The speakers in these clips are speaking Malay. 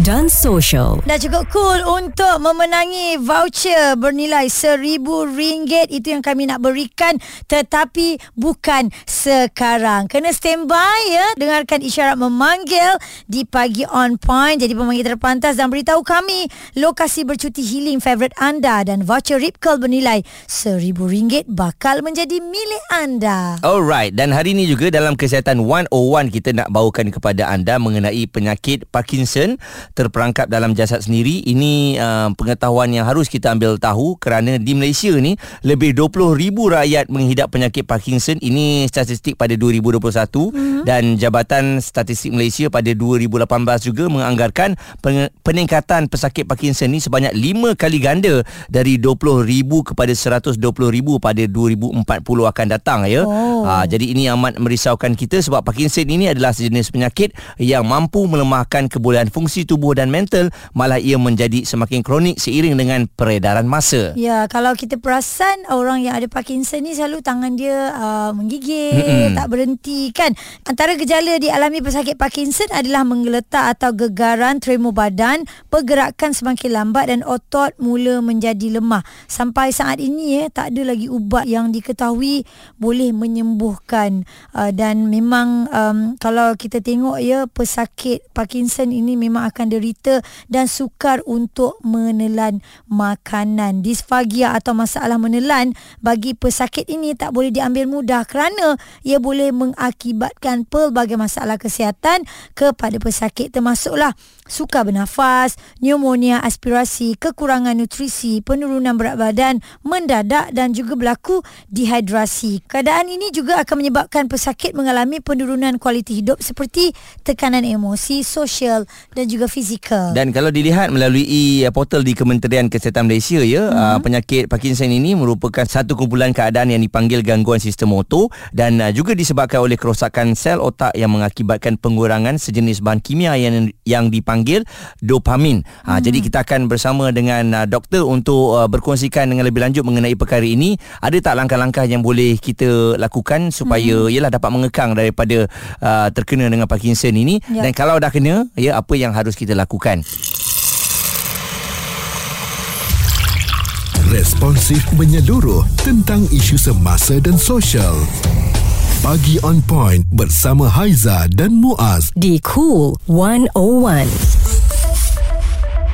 dan Social. Dah cukup cool untuk memenangi voucher bernilai RM1,000 itu yang kami nak berikan tetapi bukan sekarang. Kena standby ya. Dengarkan isyarat memanggil di pagi on point. Jadi pemanggil terpantas dan beritahu kami lokasi bercuti healing favourite anda dan voucher Rip Curl bernilai RM1,000 bakal menjadi milik anda. Alright, dan hari ini juga dalam Kesihatan 101 kita nak bawakan kepada anda mengenai penyakit Parkinson terperangkap dalam jasad sendiri. Ini uh, pengetahuan yang harus kita ambil tahu kerana di Malaysia ni lebih 20,000 rakyat menghidap penyakit Parkinson. Ini statistik pada 2021 mm-hmm. dan Jabatan Statistik Malaysia pada 2018 juga menganggarkan peningkatan pesakit Parkinson ni sebanyak 5 kali ganda dari 20,000 kepada 120,000 pada 2040 akan datang ya. Oh. Ha, jadi ini amat merisaukan kita sebab Parkinson ini adalah sejenis penyakit yang mampu melemahkan kebolehan fungsi tubuh dan mental malah ia menjadi semakin kronik seiring dengan peredaran masa. Ya, kalau kita perasan orang yang ada Parkinson ni selalu tangan dia uh, menggigil, Mm-mm. tak berhenti kan. Antara gejala dialami pesakit Parkinson adalah menggeletak atau gegaran tremor badan, pergerakan semakin lambat dan otot mula menjadi lemah. Sampai saat ini ya, tak ada lagi ubat yang diketahui boleh menyembuhkan uh, dan memang um, kalau kita tengok ya pesakit Parkinson ini memang akan derita dan sukar untuk menelan makanan. Disfagia atau masalah menelan bagi pesakit ini tak boleh diambil mudah kerana ia boleh mengakibatkan pelbagai masalah kesihatan kepada pesakit termasuklah sukar bernafas, pneumonia aspirasi, kekurangan nutrisi, penurunan berat badan mendadak dan juga berlaku dehidrasi. Keadaan ini juga akan menyebabkan pesakit mengalami penurunan kualiti hidup seperti tekanan emosi, sosial dan juga fizikal. Dan kalau dilihat melalui uh, portal di Kementerian Kesihatan Malaysia ya, uh-huh. penyakit Parkinson ini merupakan satu kumpulan keadaan yang dipanggil gangguan sistem motor dan uh, juga disebabkan oleh kerosakan sel otak yang mengakibatkan pengurangan sejenis bahan kimia yang yang dipanggil dopamin. Ha, hmm. Jadi kita akan bersama dengan uh, doktor untuk uh, berkongsikan dengan lebih lanjut mengenai perkara ini. Ada tak langkah-langkah yang boleh kita lakukan supaya hmm. ialah dapat mengekang daripada uh, terkena dengan Parkinson ini ya. dan kalau dah kena ya apa yang harus kita lakukan. Responsif menyeluruh tentang isu semasa dan sosial. Pagi on point bersama Haiza dan Muaz di Cool 101.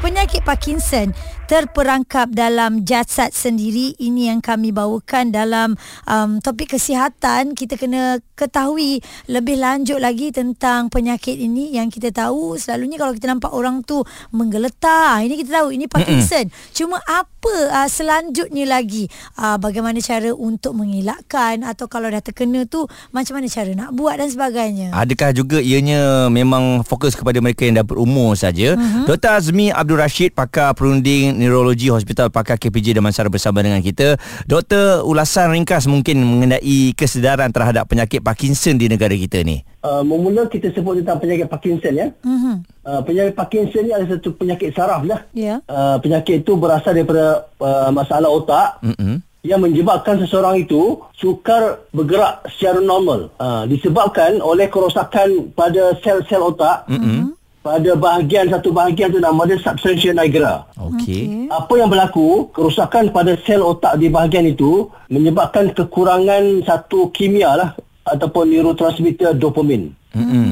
Penyakit Parkinson terperangkap dalam jasad sendiri. Ini yang kami bawakan dalam um, topik kesihatan. Kita kena ketahui lebih lanjut lagi tentang penyakit ini. Yang kita tahu selalunya kalau kita nampak orang tu menggeletar ini kita tahu ini Parkinson. Mm-mm. cuma apa uh, selanjutnya lagi? Uh, bagaimana cara untuk mengelakkan? Atau kalau dah terkena tu macam mana cara nak buat dan sebagainya? Adakah juga ianya memang fokus kepada mereka yang dah berumur saja? Uh-huh. Dr. Azmi Abdul Rashid pakar perunding Neurologi Hospital Pakar KPJ Damansara bersama dengan kita. Doktor, ulasan ringkas mungkin mengenai kesedaran terhadap penyakit Parkinson di negara kita ni. Uh, memula kita sebut tentang penyakit Parkinson ya. Uh-huh. Uh, penyakit Parkinson ni adalah satu penyakit saraf lah. Yeah. Uh, penyakit itu berasal daripada uh, masalah otak. Uh-huh yang menyebabkan seseorang itu sukar bergerak secara normal uh, disebabkan oleh kerosakan pada sel-sel otak mm-hmm pada bahagian satu bahagian tu nama dia substantia nigra. Okey. Apa yang berlaku, kerosakan pada sel otak di bahagian itu menyebabkan kekurangan satu kimia lah ataupun neurotransmitter dopamin. Mm-hmm.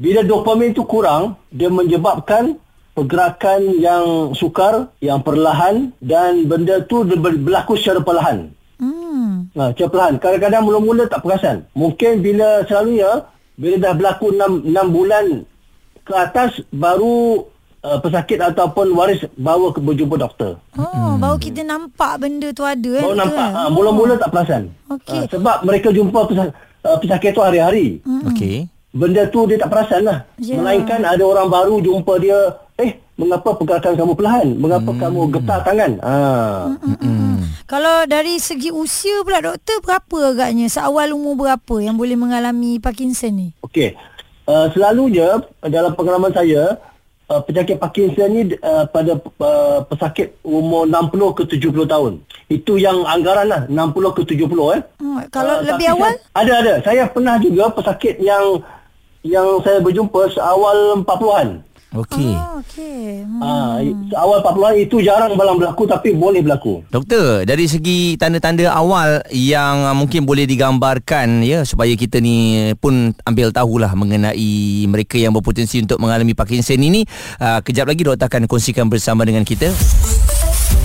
Bila dopamin itu kurang, dia menyebabkan pergerakan yang sukar, yang perlahan dan benda tu berlaku secara perlahan. Hmm. Ha, secara perlahan. Kadang-kadang mula-mula tak perasan. Mungkin bila selalunya, bila dah berlaku 6, 6 bulan ke atas baru uh, pesakit ataupun waris bawa ke berjumpa doktor. Oh, hmm. baru kita nampak benda tu ada eh. Baru nampak. Kan? Ha, mula-mula tak perasan. Okay. Uh, sebab mereka jumpa pesakit, uh, pesakit tu hari-hari. Hmm. Okey. Benda tu dia tak perasan lah. Yeah. Melainkan ada orang baru jumpa dia, eh mengapa pergerakan kamu perlahan? Mengapa hmm. kamu getar tangan? Ha. Hmm. Hmm. Kalau dari segi usia pula doktor, berapa agaknya? Seawal umur berapa yang boleh mengalami Parkinson ni? Okey. Uh, selalunya dalam pengalaman saya uh, penyakit Parkinson ni uh, pada uh, pesakit umur 60 ke 70 tahun. itu yang anggaran lah 60 ke 70 eh. Hmm, kalau uh, lebih awal? Saya, ada ada. Saya pernah juga pesakit yang yang saya berjumpa seawal 40-an. Okey. Oh, okey. Hmm. Ah, awal 40-an itu jarang balang berlaku tapi boleh berlaku. Doktor, dari segi tanda-tanda awal yang mungkin boleh digambarkan ya supaya kita ni pun ambil tahulah mengenai mereka yang berpotensi untuk mengalami Parkinson ini, uh, kejap lagi doktor akan kongsikan bersama dengan kita.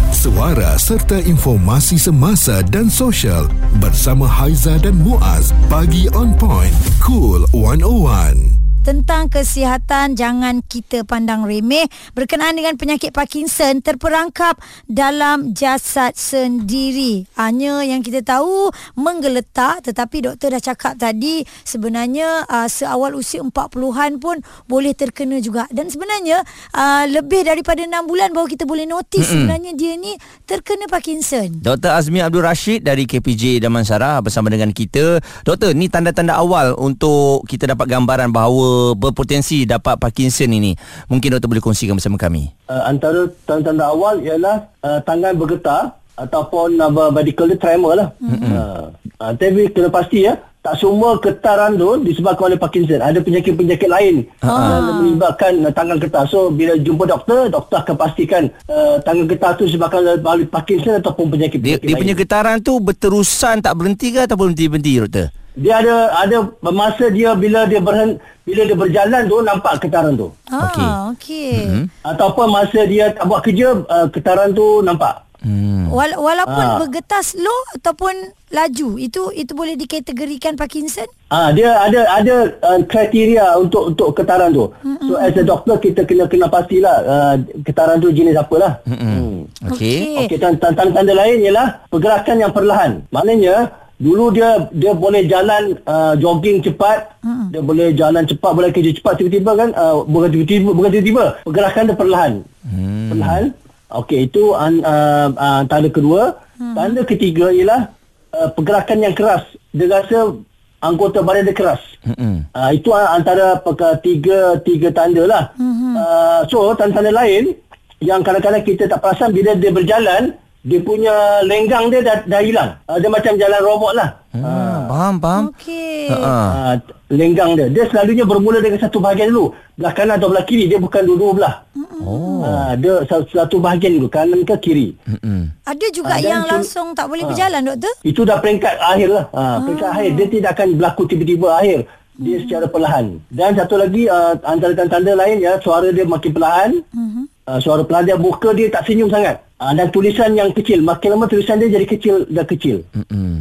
Suara serta informasi semasa dan sosial bersama Haiza dan Muaz pagi on point cool 101 tentang kesihatan jangan kita pandang remeh berkenaan dengan penyakit Parkinson terperangkap dalam jasad sendiri. Hanya yang kita tahu menggeletak tetapi doktor dah cakap tadi sebenarnya uh, seawal usia 40-an pun boleh terkena juga. Dan sebenarnya uh, lebih daripada 6 bulan baru kita boleh notis Mm-mm. sebenarnya dia ni terkena Parkinson. Dr. Azmi Abdul Rashid dari KPJ Damansara bersama dengan kita. Doktor, ni tanda-tanda awal untuk kita dapat gambaran bahawa berpotensi dapat Parkinson ini? Mungkin doktor boleh kongsikan bersama kami. Uh, antara tanda-tanda awal ialah uh, tangan bergetar ataupun uh, medical tremor lah. Mm-hmm. Uh, uh, tapi kena pasti ya, tak semua getaran tu disebabkan oleh Parkinson. Ada penyakit-penyakit lain uh yang menyebabkan uh, tangan getar. So bila jumpa doktor, doktor akan pastikan uh, tangan getar tu disebabkan oleh Parkinson ataupun penyakit-penyakit dia, dia lain. Dia punya getaran tu berterusan tak berhenti ke ataupun berhenti-berhenti doktor? dia ada ada masa dia bila dia berhen, bila dia berjalan tu nampak getaran tu. Ah, okey. Okey. Mm-hmm. Ataupun masa dia tak buat kerja uh, getaran tu nampak. Hmm. Wala- walaupun ah. bergetar slow ataupun laju itu itu boleh dikategorikan Parkinson? Ah dia ada ada uh, kriteria untuk untuk getaran tu. Mm-hmm. So as a doctor kita kena kena pastilah uh, getaran tu jenis apalah. Hmm. Okey. Okey tanda-tanda lain ialah pergerakan yang perlahan. Maknanya Dulu dia dia boleh jalan uh, jogging cepat, hmm. dia boleh jalan cepat, boleh kerja cepat tiba-tiba kan uh, bukan tiba-tiba bukan tiba-tiba, pergerakan dia perlahan. Hmm. Perlahan. Okey, itu uh, uh, tanda kedua. Hmm. Tanda ketiga ialah uh, pergerakan yang keras. Dia rasa anggota badan dia keras. Hmm. Uh, itu antara peka, tiga tiga tanda lah. Hmm. Uh, so tanda-tanda lain yang kadang-kadang kita tak perasan bila dia berjalan dia punya lenggang dia dah, dah hilang. Uh, dia macam jalan robot lah. Hmm, uh. Faham, faham. Okey. Uh, lenggang dia. Dia selalunya bermula dengan satu bahagian dulu. Belah kanan atau belah kiri. Dia bukan dua-dua belah. Oh. Uh, dia satu bahagian dulu. Kanan ke kiri. Mm-mm. Ada juga uh, yang langsung tak boleh uh, berjalan, doktor? Itu dah peringkat akhir lah. Uh, peringkat akhir. Dia tidak akan berlaku tiba-tiba akhir. Dia hmm. secara perlahan. Dan satu lagi, uh, antara tanda lain ya, suara dia makin perlahan. Hmm. Uh, suara perlahan dia, muka dia tak senyum sangat. Uh, dan tulisan yang kecil. Makin lama tulisan dia jadi kecil Dah kecil. Uh.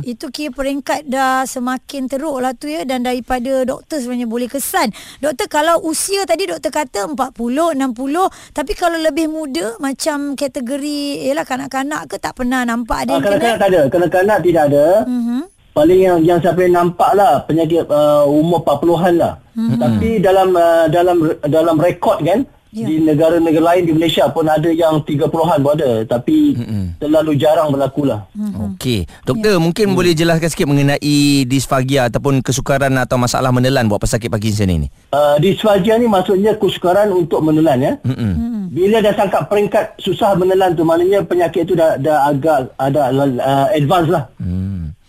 Itu kira peringkat dah semakin teruk lah tu ya Dan daripada doktor sebenarnya boleh kesan. Doktor kalau usia tadi doktor kata 40, 60 Tapi kalau lebih muda Macam kategori Yelah kanak-kanak ke tak pernah nampak ada uh, Kanak-kanak tak ada. Kanak-kanak tidak ada. Uh-huh. Paling yang yang saya pernah nampak lah Penyakit uh, umur 40-an lah. Uh-huh. Tapi dalam uh, dalam dalam rekod kan Ya. Di negara-negara lain di Malaysia pun ada yang 30-an pun ada tapi mm-hmm. terlalu jarang berlaku lah. Mm-hmm. Okey. Doktor ya. mungkin mm. boleh jelaskan sikit mengenai disfagia ataupun kesukaran atau masalah menelan buat pesakit Parkinson ini. Uh, disfagia ni maksudnya kesukaran untuk menelan ya. Mm-hmm. Bila dah sangka peringkat susah menelan tu maknanya penyakit tu dah dah agak ada uh, advance lah. Mm.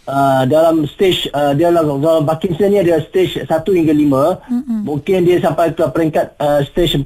Uh, dalam stage uh, dia dalam, dalam Parkinson ni ada stage 1 hingga 5 mm-hmm. mungkin dia sampai ke peringkat uh, stage 4 5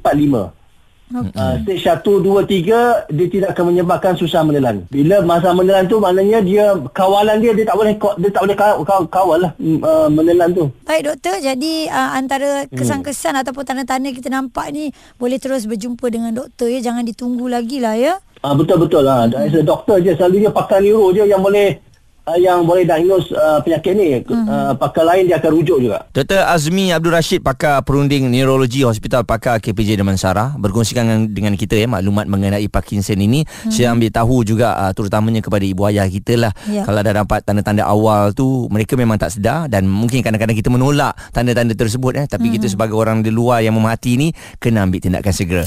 okay. uh, stage 1 2 3 dia tidak akan menyebabkan susah menelan bila masa menelan tu maknanya dia kawalan dia dia tak boleh dia tak boleh kawal, kawal, lah uh, menelan tu baik doktor jadi uh, antara kesan-kesan hmm. ataupun tanda-tanda kita nampak ni boleh terus berjumpa dengan doktor ya jangan ditunggu lagi lah ya Ah betul betul lah. Hmm. Doktor je selalunya pakar neuro je yang boleh uh, yang boleh diagnose uh, penyakit ni uh-huh. uh, pakar lain dia akan rujuk juga Dr. Azmi Abdul Rashid pakar perunding neurologi hospital pakar KPJ Damansara berkongsikan dengan, dengan kita ya maklumat mengenai Parkinson ini uh-huh. saya ambil tahu juga uh, terutamanya kepada ibu ayah kita lah yeah. kalau dah dapat tanda-tanda awal tu mereka memang tak sedar dan mungkin kadang-kadang kita menolak tanda-tanda tersebut eh tapi uh-huh. kita sebagai orang di luar yang memahati ni kena ambil tindakan segera